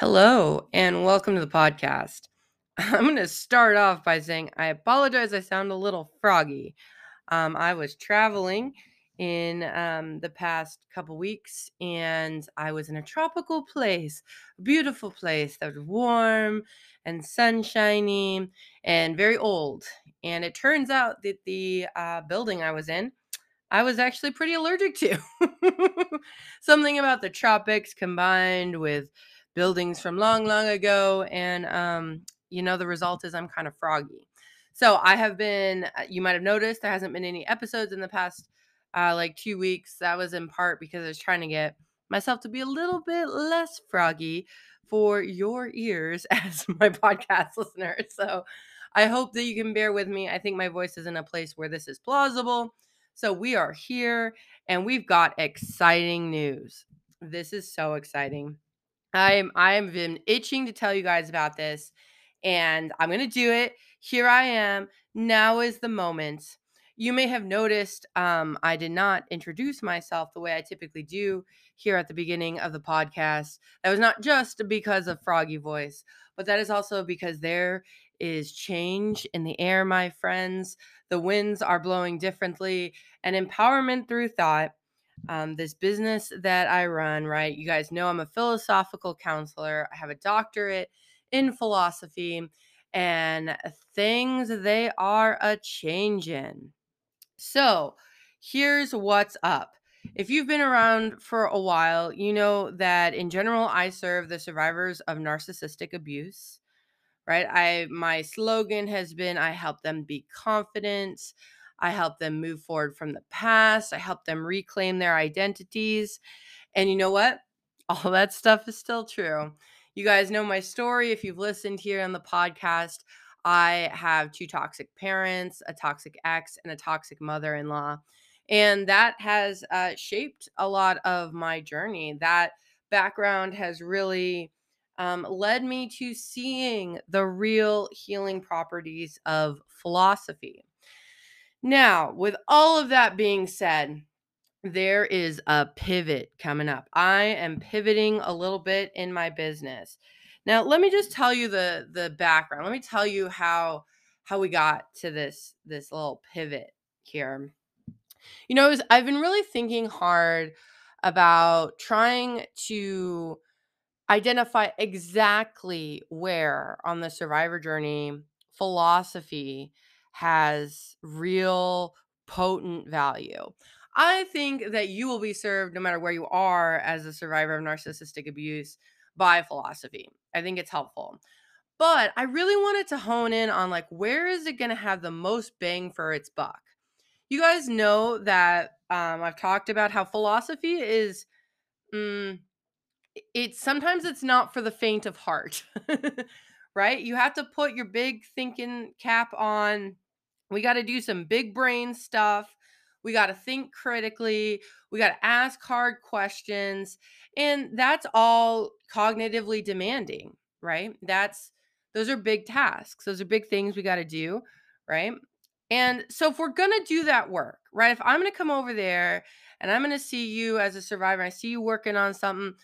Hello, and welcome to the podcast. I'm going to start off by saying I apologize. I sound a little froggy. Um, I was traveling in um, the past couple weeks, and I was in a tropical place, a beautiful place that was warm and sunshiny and very old. And it turns out that the uh, building I was in, I was actually pretty allergic to. Something about the tropics combined with buildings from long, long ago. And, um, you know, the result is I'm kind of froggy. So I have been, uh, you might have noticed, there hasn't been any episodes in the past uh, like two weeks. That was in part because I was trying to get myself to be a little bit less froggy for your ears as my podcast listener. So I hope that you can bear with me. I think my voice is in a place where this is plausible. So we are here and we've got exciting news. This is so exciting. I'm I've been itching to tell you guys about this and I'm going to do it. Here I am. Now is the moment. You may have noticed um, I did not introduce myself the way I typically do here at the beginning of the podcast. That was not just because of Froggy Voice, but that is also because there is change in the air, my friends. The winds are blowing differently, and empowerment through thought um, this business that I run, right? You guys know I'm a philosophical counselor. I have a doctorate in philosophy, and things they are a changing. So, here's what's up. If you've been around for a while, you know that in general I serve the survivors of narcissistic abuse right? I my slogan has been I help them be confident. I help them move forward from the past. I help them reclaim their identities. And you know what? All that stuff is still true. You guys know my story if you've listened here on the podcast. I have two toxic parents, a toxic ex, and a toxic mother in law. And that has uh, shaped a lot of my journey. That background has really um, led me to seeing the real healing properties of philosophy. Now, with all of that being said, there is a pivot coming up. I am pivoting a little bit in my business. Now, let me just tell you the the background. Let me tell you how how we got to this this little pivot here. You know, was, I've been really thinking hard about trying to identify exactly where on the survivor journey philosophy has real potent value. I think that you will be served no matter where you are as a survivor of narcissistic abuse by philosophy. I think it's helpful. But I really wanted to hone in on like where is it going to have the most bang for its buck? You guys know that um, I've talked about how philosophy is mm, it's sometimes it's not for the faint of heart. right? You have to put your big thinking cap on. We got to do some big brain stuff. We got to think critically. We got to ask hard questions. And that's all cognitively demanding, right? That's those are big tasks. Those are big things we got to do, right? And so if we're going to do that work, right? If I'm going to come over there and I'm going to see you as a survivor, I see you working on something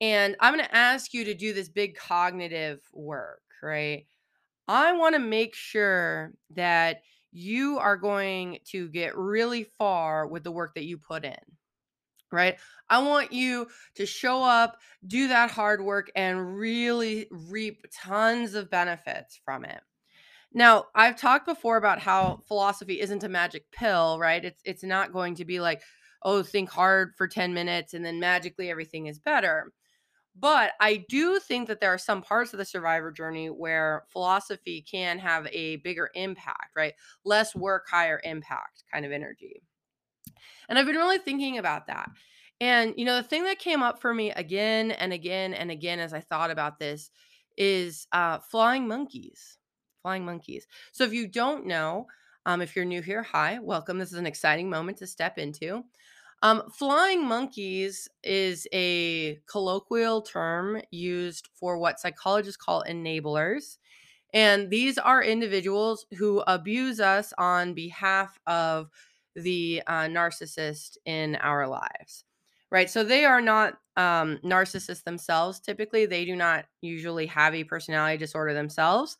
and I'm going to ask you to do this big cognitive work, right? I want to make sure that you are going to get really far with the work that you put in, right? I want you to show up, do that hard work, and really reap tons of benefits from it. Now, I've talked before about how philosophy isn't a magic pill, right? It's it's not going to be like, oh, think hard for 10 minutes and then magically everything is better. But I do think that there are some parts of the survivor journey where philosophy can have a bigger impact, right? Less work, higher impact kind of energy. And I've been really thinking about that. And, you know, the thing that came up for me again and again and again as I thought about this is uh, flying monkeys. Flying monkeys. So if you don't know, um, if you're new here, hi, welcome. This is an exciting moment to step into. Um, flying monkeys is a colloquial term used for what psychologists call enablers. And these are individuals who abuse us on behalf of the uh, narcissist in our lives, right? So they are not um, narcissists themselves. Typically, they do not usually have a personality disorder themselves,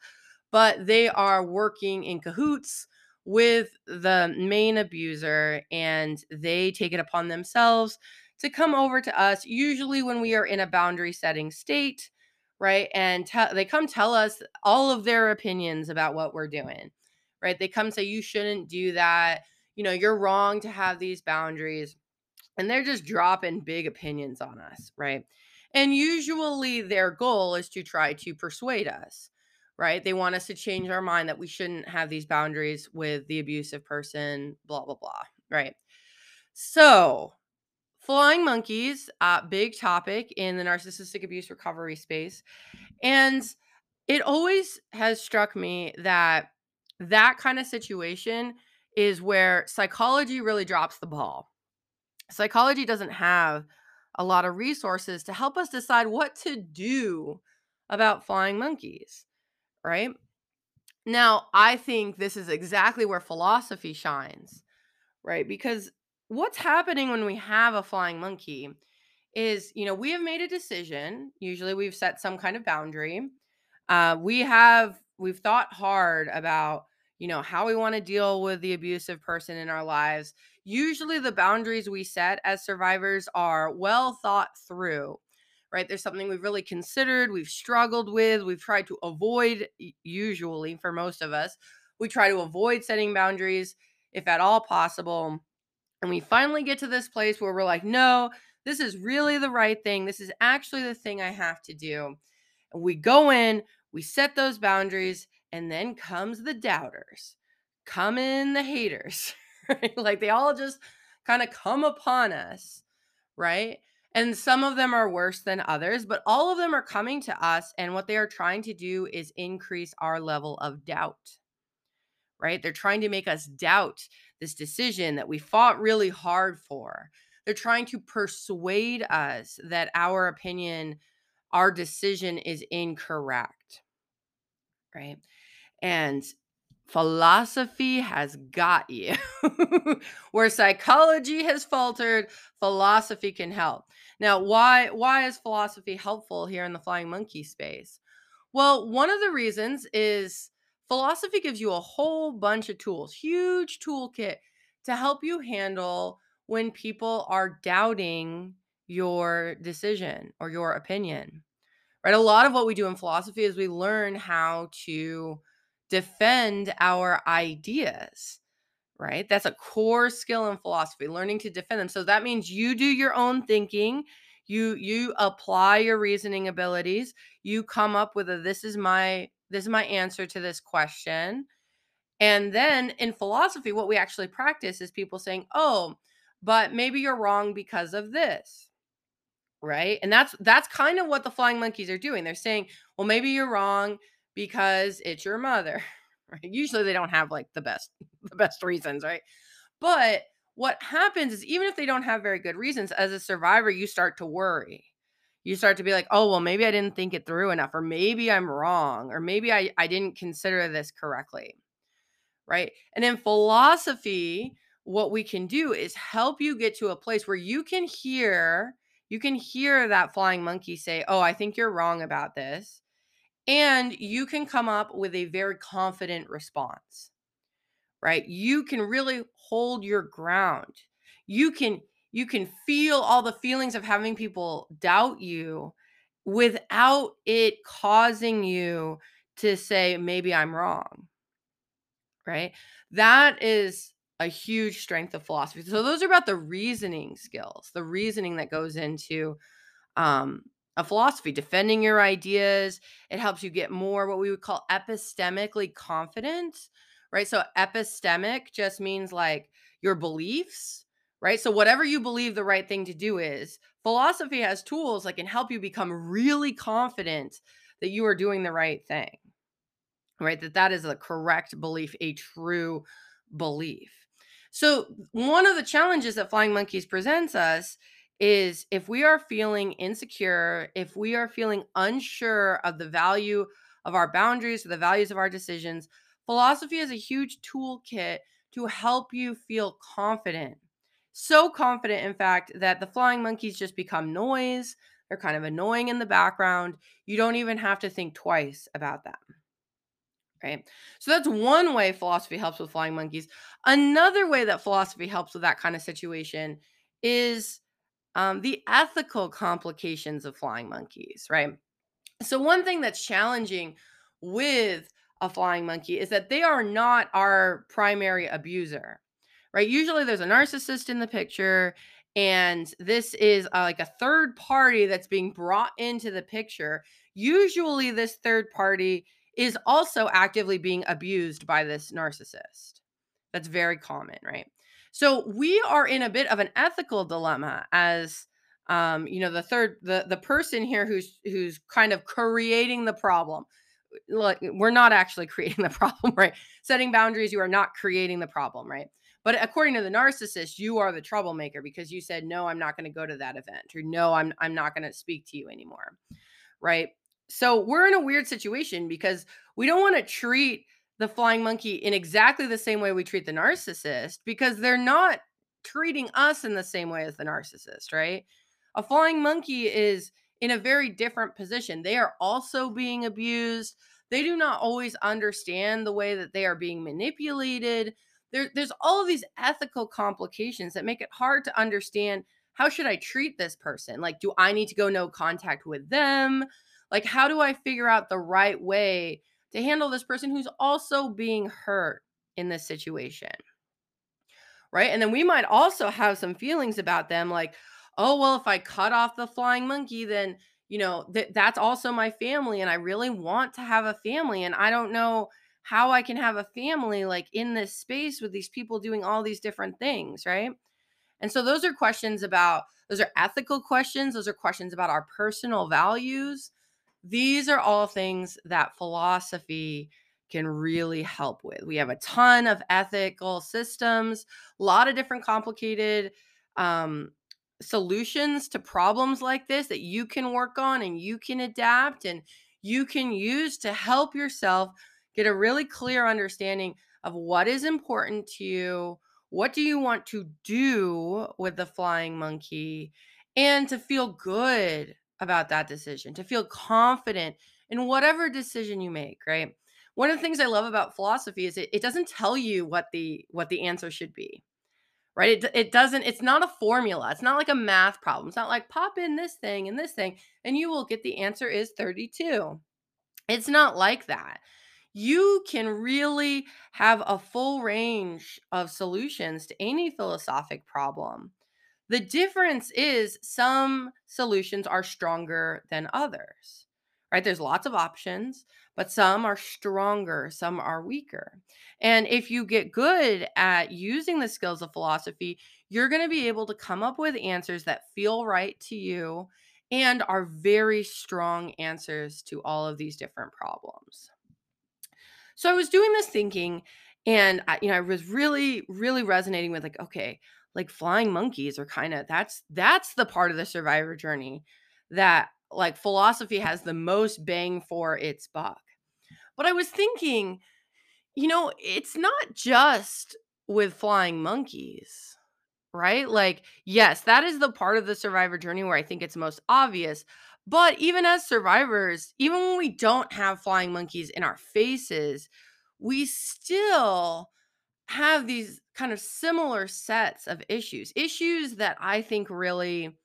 but they are working in cahoots with the main abuser and they take it upon themselves to come over to us, usually when we are in a boundary setting state, right? And they come tell us all of their opinions about what we're doing, right? They come say, you shouldn't do that. You know, you're wrong to have these boundaries. And they're just dropping big opinions on us, right? And usually their goal is to try to persuade us right? They want us to change our mind that we shouldn't have these boundaries with the abusive person, blah, blah, blah, right? So, flying monkeys, uh, big topic in the narcissistic abuse recovery space. And it always has struck me that that kind of situation is where psychology really drops the ball. Psychology doesn't have a lot of resources to help us decide what to do about flying monkeys right? Now, I think this is exactly where philosophy shines, right? Because what's happening when we have a flying monkey is, you know, we have made a decision. Usually we've set some kind of boundary. Uh, we have, we've thought hard about, you know, how we want to deal with the abusive person in our lives. Usually the boundaries we set as survivors are well thought through right? There's something we've really considered, we've struggled with, we've tried to avoid, usually for most of us, we try to avoid setting boundaries if at all possible. And we finally get to this place where we're like, no, this is really the right thing. This is actually the thing I have to do. And we go in, we set those boundaries, and then comes the doubters, come in the haters, right? Like they all just kind of come upon us, right? And some of them are worse than others, but all of them are coming to us. And what they are trying to do is increase our level of doubt, right? They're trying to make us doubt this decision that we fought really hard for. They're trying to persuade us that our opinion, our decision is incorrect, right? And philosophy has got you. Where psychology has faltered, philosophy can help. Now, why why is philosophy helpful here in the flying monkey space? Well, one of the reasons is philosophy gives you a whole bunch of tools, huge toolkit to help you handle when people are doubting your decision or your opinion. Right? A lot of what we do in philosophy is we learn how to defend our ideas right? That's a core skill in philosophy, learning to defend them. So that means you do your own thinking, you you apply your reasoning abilities, you come up with a this is my this is my answer to this question. And then in philosophy what we actually practice is people saying, "Oh, but maybe you're wrong because of this." Right? And that's that's kind of what the flying monkeys are doing. They're saying, "Well, maybe you're wrong because it's your mother." Right? Usually they don't have like the best the best reasons, right? But what happens is even if they don't have very good reasons, as a survivor, you start to worry. You start to be like, oh, well, maybe I didn't think it through enough, or maybe I'm wrong, or maybe I, I didn't consider this correctly. Right. And in philosophy, what we can do is help you get to a place where you can hear, you can hear that flying monkey say, oh, I think you're wrong about this. And you can come up with a very confident response right? You can really hold your ground. You can you can feel all the feelings of having people doubt you without it causing you to say maybe I'm wrong. Right? That is a huge strength of philosophy. So those are about the reasoning skills, the reasoning that goes into um, a philosophy, defending your ideas. It helps you get more what we would call epistemically confident right? So epistemic just means like your beliefs, right? So whatever you believe the right thing to do is, philosophy has tools that can help you become really confident that you are doing the right thing. Right? That that is a correct belief, a true belief. So one of the challenges that flying monkeys presents us is if we are feeling insecure, if we are feeling unsure of the value of our boundaries or the values of our decisions, Philosophy is a huge toolkit to help you feel confident, So confident, in fact, that the flying monkeys just become noise. They're kind of annoying in the background. You don't even have to think twice about them. Right. So that's one way philosophy helps with flying monkeys. Another way that philosophy helps with that kind of situation is um, the ethical complications of flying monkeys, right? So, one thing that's challenging with a flying monkey is that they are not our primary abuser, right? Usually there's a narcissist in the picture, and this is uh, like a third party that's being brought into the picture. Usually, this third party is also actively being abused by this narcissist. That's very common, right? So we are in a bit of an ethical dilemma as um, you know, the third the the person here who's who's kind of creating the problem. Look, we're not actually creating the problem, right? Setting boundaries, you are not creating the problem, right? But according to the narcissist, you are the troublemaker because you said no, I'm not going to go to that event, or no, I'm I'm not going to speak to you anymore, right? So we're in a weird situation because we don't want to treat the flying monkey in exactly the same way we treat the narcissist because they're not treating us in the same way as the narcissist, right? A flying monkey is in a very different position. They are also being abused. They do not always understand the way that they are being manipulated. There, there's all of these ethical complications that make it hard to understand how should I treat this person? Like, do I need to go no contact with them? Like, how do I figure out the right way to handle this person who's also being hurt in this situation? Right. And then we might also have some feelings about them like, oh, well, if I cut off the flying monkey, then, you know, th- that's also my family. And I really want to have a family. And I don't know how I can have a family like in this space with these people doing all these different things. Right. And so those are questions about, those are ethical questions. Those are questions about our personal values. These are all things that philosophy can really help with. We have a ton of ethical systems, a lot of different complicated um, solutions to problems like this that you can work on and you can adapt and you can use to help yourself get a really clear understanding of what is important to you, what do you want to do with the flying monkey, and to feel good about that decision, to feel confident in whatever decision you make, right? One of the things I love about philosophy is it, it doesn't tell you what the what the answer should be. Right? It, it doesn't it's not a formula. It's not like a math problem. It's not like pop in this thing and this thing and you will get the answer is 32. It's not like that. You can really have a full range of solutions to any philosophic problem the difference is some solutions are stronger than others, right? There's lots of options, but some are stronger, some are weaker. And if you get good at using the skills of philosophy, you're going to be able to come up with answers that feel right to you and are very strong answers to all of these different problems. So I was doing this thinking and I, you know I was really really resonating with like okay, like flying monkeys are kind of that's that's the part of the survivor journey that like philosophy has the most bang for its buck. But I was thinking, you know, it's not just with flying monkeys, right? Like, yes, that is the part of the survivor journey where I think it's most obvious. But even as survivors, even when we don't have flying monkeys in our faces, we still have these kind of similar sets of issues, issues that I think really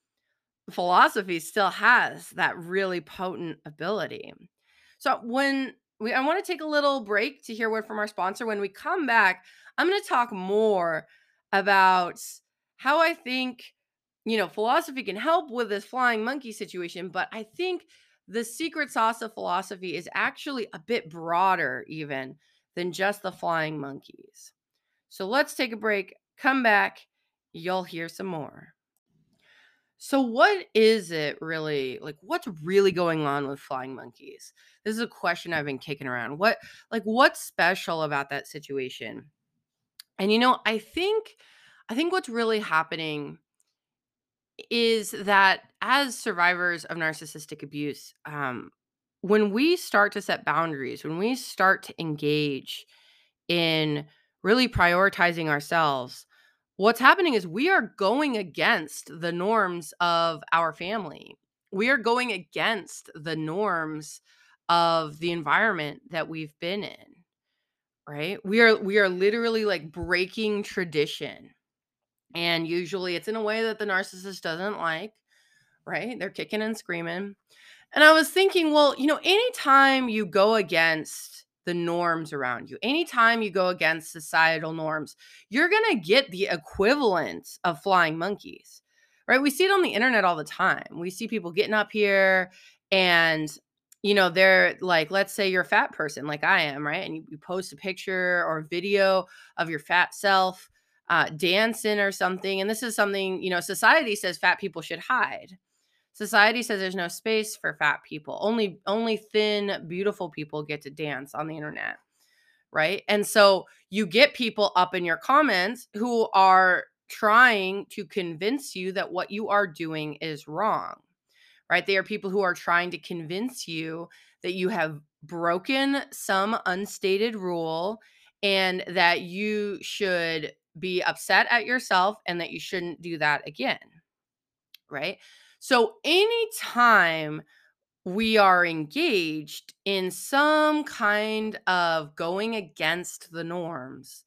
philosophy still has that really potent ability. So when we I want to take a little break to hear word from our sponsor. When we come back, I'm going to talk more about how I think you know philosophy can help with this flying monkey situation, but I think the secret sauce of philosophy is actually a bit broader even than just the flying monkeys. So let's take a break, come back, you'll hear some more. So, what is it really like? What's really going on with flying monkeys? This is a question I've been kicking around. What, like, what's special about that situation? And you know, I think, I think what's really happening is that as survivors of narcissistic abuse, um, when we start to set boundaries, when we start to engage in really prioritizing ourselves, what's happening is we are going against the norms of our family. We are going against the norms of the environment that we've been in. Right? We are we are literally like breaking tradition. And usually it's in a way that the narcissist doesn't like, right? They're kicking and screaming. And I was thinking, well, you know, anytime you go against the norms around you, anytime you go against societal norms, you're going to get the equivalent of flying monkeys, right? We see it on the internet all the time. We see people getting up here and you know, they're like, let's say you're a fat person like I am, right? And you, you post a picture or a video of your fat self uh, dancing or something. And this is something, you know, society says fat people should hide. Society says there's no space for fat people. Only only thin, beautiful people get to dance on the internet. Right? And so you get people up in your comments who are trying to convince you that what you are doing is wrong. Right? They are people who are trying to convince you that you have broken some unstated rule and that you should be upset at yourself and that you shouldn't do that again. Right? So anytime we are engaged in some kind of going against the norms,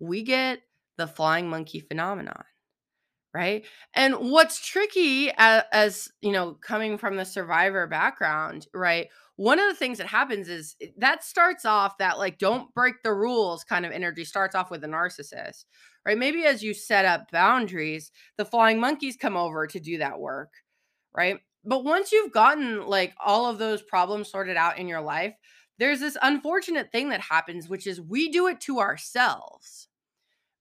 we get the flying monkey phenomenon right? And what's tricky as, as, you know coming from the survivor background right one of the things that happens is eh, that starts off that like don't break the rules kind of energy starts off with a narcissist right? Maybe as you set up boundaries the flying monkeys come over to do that work right but once you've gotten like all of those problems sorted out in your life there's this unfortunate thing that happens which is we do it to ourselves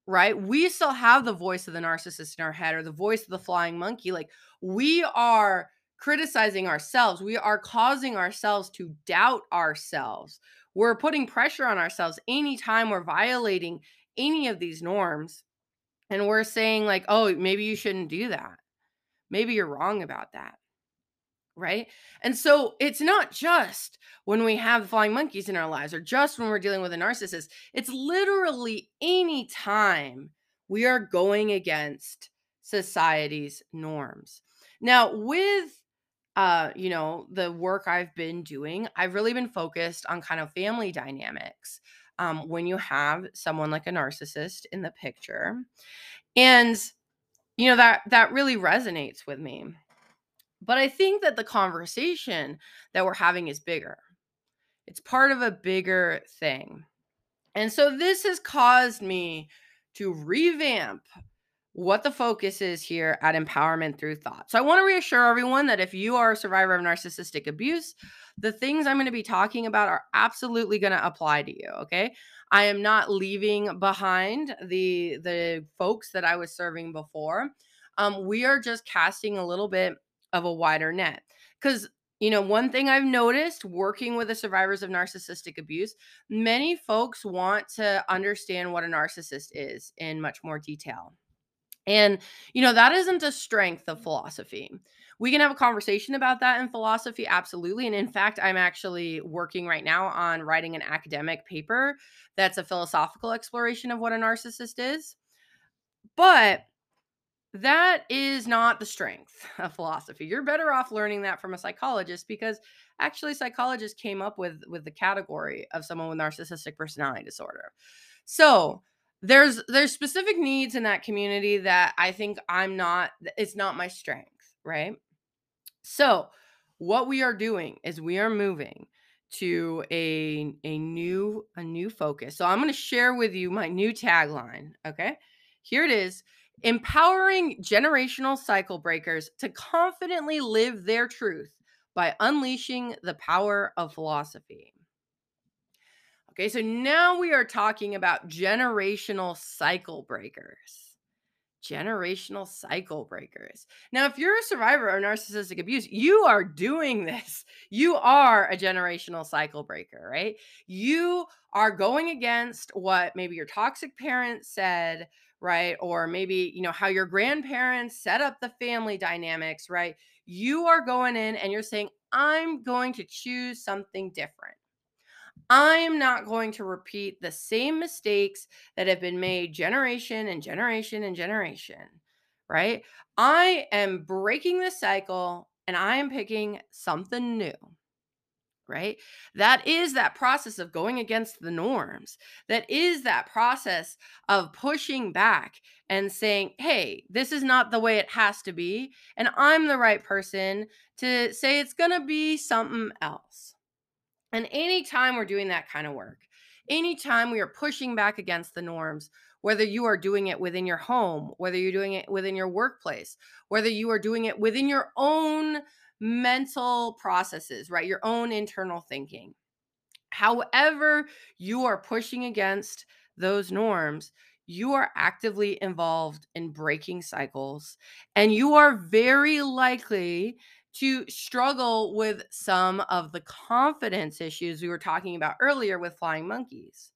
right? We still have the voice of the narcissist in our head or the voice of the flying monkey. Like we are criticizing ourselves. We are causing ourselves to doubt ourselves. We're putting pressure on ourselves anytime we're violating any of these norms. And we're saying, like, oh, maybe you shouldn't do that. Maybe you're wrong about that right? And so it's not just when we have flying monkeys in our lives or just when we're dealing with a narcissist. It's literally any time we are going against society's norms. Now, with uh, you know, the work I've been doing, I've really been focused on kind of family dynamics. Um, when you have someone like a narcissist in the picture. And you know that that really resonates with me but I think that the conversation that we're having is bigger. It's part of a bigger thing. And so this has caused me to revamp what the focus is here at Empowerment Through Thought. So I want to reassure everyone that if you are a survivor of narcissistic abuse, the things I'm going to be talking about are absolutely going to apply to you, okay? I am not leaving behind the the folks that I was serving before. Um, we are just casting a little bit of a wider net. Because, you know, one thing I've noticed working with the survivors of narcissistic abuse, many folks want to understand what a narcissist is in much more detail. And, you know, that isn't a strength of philosophy. We can have a conversation about that in philosophy, absolutely. And in fact, I'm actually working right now on writing an academic paper that's a philosophical exploration of what a narcissist is. But that is not the strength of philosophy. You're better off learning that from a psychologist because actually psychologists came up with with the category of someone with narcissistic personality disorder. So, there's there's specific needs in that community that I think I'm not it's not my strength, right? So, what we are doing is we are moving to a a new a new focus. So, I'm going to share with you my new tagline, okay? Here it is empowering generational cycle breakers to confidently live their truth by unleashing the power of philosophy. Okay, so now we are talking about generational cycle breakers. Generational cycle breakers. Now, if you're a survivor of narcissistic abuse, you are doing this. You are a generational cycle breaker, right? You are going against what maybe your toxic parents said, right? Or maybe, you know, how your grandparents set up the family dynamics, right? You are going in and you're saying, I'm going to choose something different. I am not going to repeat the same mistakes that have been made generation and generation and generation, right? I am breaking the cycle and I am picking something new right? That is that process of going against the norms. That is that process of pushing back and saying, hey, this is not the way it has to be. And I'm the right person to say it's going to be something else. And anytime we're doing that kind of work, anytime we are pushing back against the norms, whether you are doing it within your home, whether you're doing it within your workplace, whether you are doing it within your own mental processes, right? Your own internal thinking. However, you are pushing against those norms, you are actively involved in breaking cycles, and you are very likely to struggle with some of the confidence issues we were talking about earlier with flying monkeys,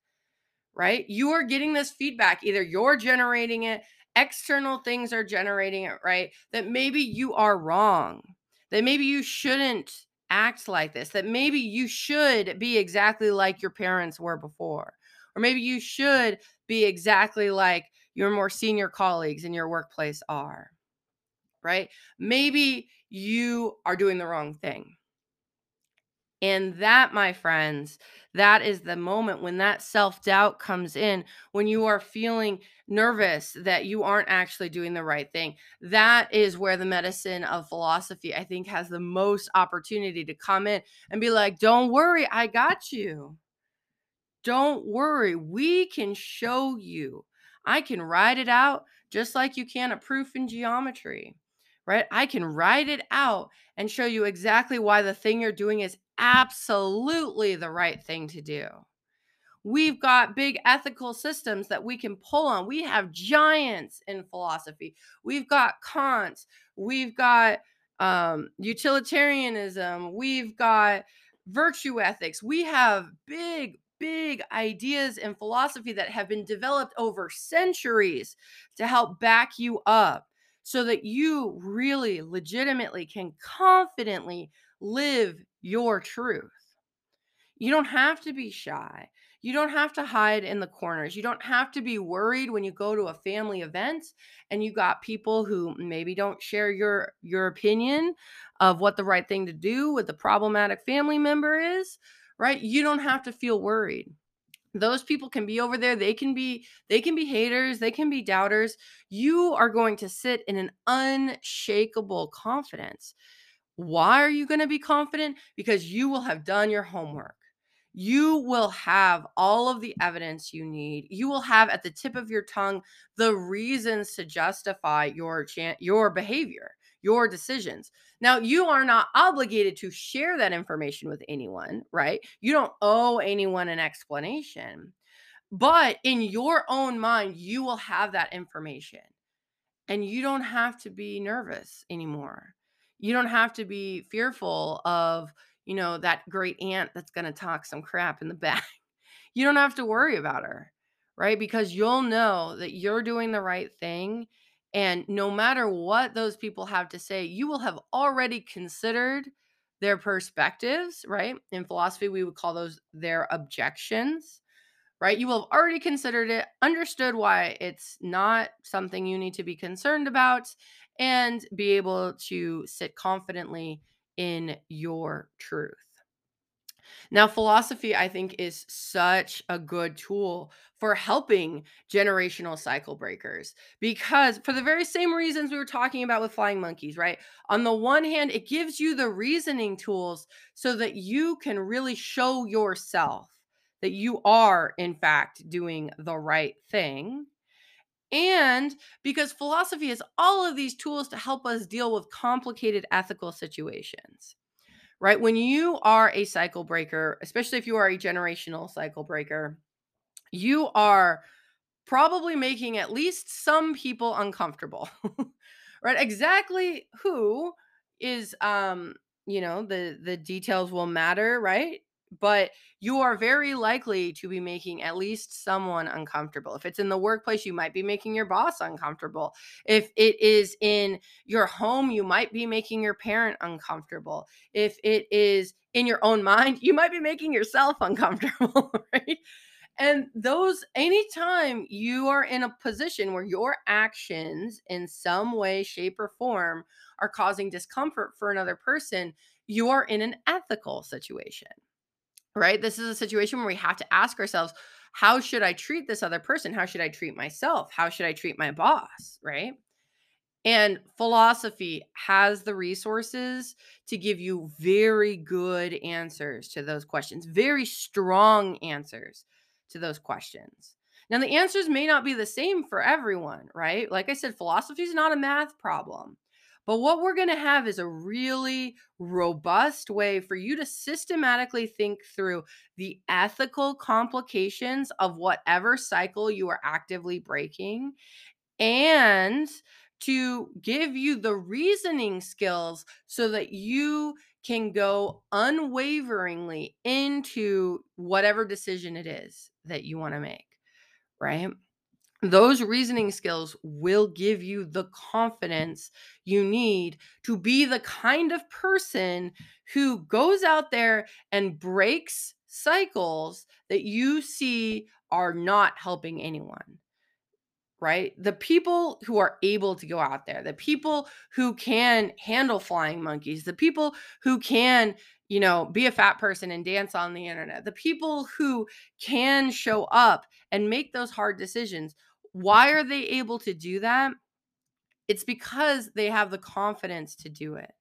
right? You are getting this feedback, either you're generating it, external things are generating it, right? That maybe you are wrong that maybe you shouldn't act like this, that maybe you should be exactly like your parents were before, or maybe you should be exactly like your more senior colleagues in your workplace are, right? Maybe you are doing the wrong thing. And that, my friends, that is the moment when that self doubt comes in, when you are feeling nervous that you aren't actually doing the right thing. That is where the medicine of philosophy, I think, has the most opportunity to come in and be like, don't worry, I got you. Don't worry, we can show you. I can write it out just like you can a proof in geometry right? I can write it out and show you exactly why the thing you're doing is absolutely the right thing to do. We've got big ethical systems that we can pull on. We have giants in philosophy. We've got Kant. We've got um, utilitarianism. We've got virtue ethics. We have big, big ideas in philosophy that have been developed over centuries to help back you up so that you really legitimately can confidently live your truth. You don't have to be shy. You don't have to hide in the corners. You don't have to be worried when you go to a family event and you got people who maybe don't share your your opinion of what the right thing to do with the problematic family member is, right? You don't have to feel worried those people can be over there they can be they can be haters they can be doubters you are going to sit in an unshakable confidence. Why are you going to be confident? Because you will have done your homework. You will have all of the evidence you need. You will have at the tip of your tongue the reasons to justify your your behavior your decisions. Now, you are not obligated to share that information with anyone, right? You don't owe anyone an explanation. But in your own mind, you will have that information. And you don't have to be nervous anymore. You don't have to be fearful of, you know, that great aunt that's going to talk some crap in the back. You don't have to worry about her, right? Because you'll know that you're doing the right thing and no matter what those people have to say, you will have already considered their perspectives, right? In philosophy, we would call those their objections, right? You will have already considered it, understood why it's not something you need to be concerned about, and be able to sit confidently in your truth. Now, philosophy, I think, is such a good tool for helping generational cycle breakers because, for the very same reasons we were talking about with flying monkeys, right? On the one hand, it gives you the reasoning tools so that you can really show yourself that you are, in fact, doing the right thing. And because philosophy has all of these tools to help us deal with complicated ethical situations right? When you are a cycle breaker, especially if you are a generational cycle breaker, you are probably making at least some people uncomfortable. right? Exactly who is um, you know, the the details will matter, right? But you are very likely to be making at least someone uncomfortable. If it's in the workplace, you might be making your boss uncomfortable. If it is in your home, you might be making your parent uncomfortable. If it is in your own mind, you might be making yourself uncomfortable, right? And those, anytime you are in a position where your actions in some way, shape, or form are causing discomfort for another person, you are in an ethical situation, right? This is a situation where we have to ask ourselves, how should I treat this other person? How should I treat myself? How should I treat my boss, right? And philosophy has the resources to give you very good answers to those questions, very strong answers to those questions. Now, the answers may not be the same for everyone, right? Like I said, philosophy is not a math problem. But what we're going to have is a really robust way for you to systematically think through the ethical complications of whatever cycle you are actively breaking and to give you the reasoning skills so that you can go unwaveringly into whatever decision it is that you want to make, right? Those reasoning skills will give you the confidence you need to be the kind of person who goes out there and breaks cycles that you see are not helping anyone right? The people who are able to go out there, the people who can handle flying monkeys, the people who can, you know, be a fat person and dance on the internet, the people who can show up and make those hard decisions. Why are they able to do that? It's because they have the confidence to do it.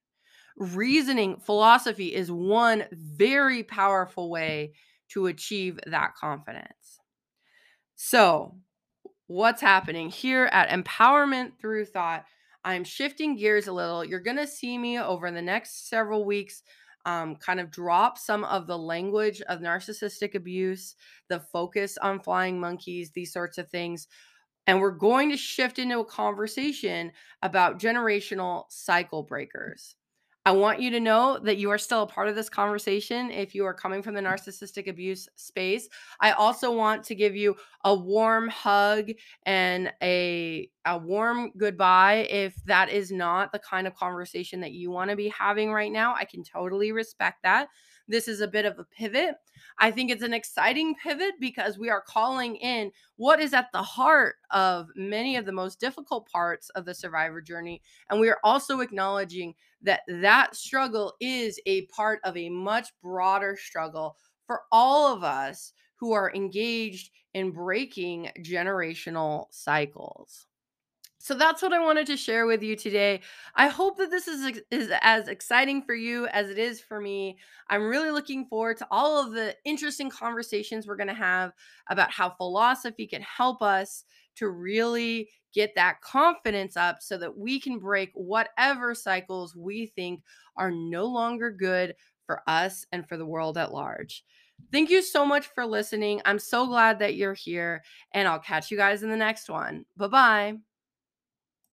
Reasoning philosophy is one very powerful way to achieve that confidence. So, what's happening here at Empowerment Through Thought. I'm shifting gears a little. You're going to see me over the next several weeks um, kind of drop some of the language of narcissistic abuse, the focus on flying monkeys, these sorts of things. And we're going to shift into a conversation about generational cycle breakers. I want you to know that you are still a part of this conversation if you are coming from the narcissistic abuse space. I also want to give you a warm hug and a a warm goodbye if that is not the kind of conversation that you want to be having right now. I can totally respect that. This is a bit of a pivot. I think it's an exciting pivot because we are calling in what is at the heart of many of the most difficult parts of the survivor journey. And we are also acknowledging that that struggle is a part of a much broader struggle for all of us who are engaged in breaking generational cycles. So that's what I wanted to share with you today. I hope that this is is as exciting for you as it is for me. I'm really looking forward to all of the interesting conversations we're going to have about how philosophy can help us to really get that confidence up so that we can break whatever cycles we think are no longer good for us and for the world at large. Thank you so much for listening. I'm so glad that you're here, and I'll catch you guys in the next one. Bye bye.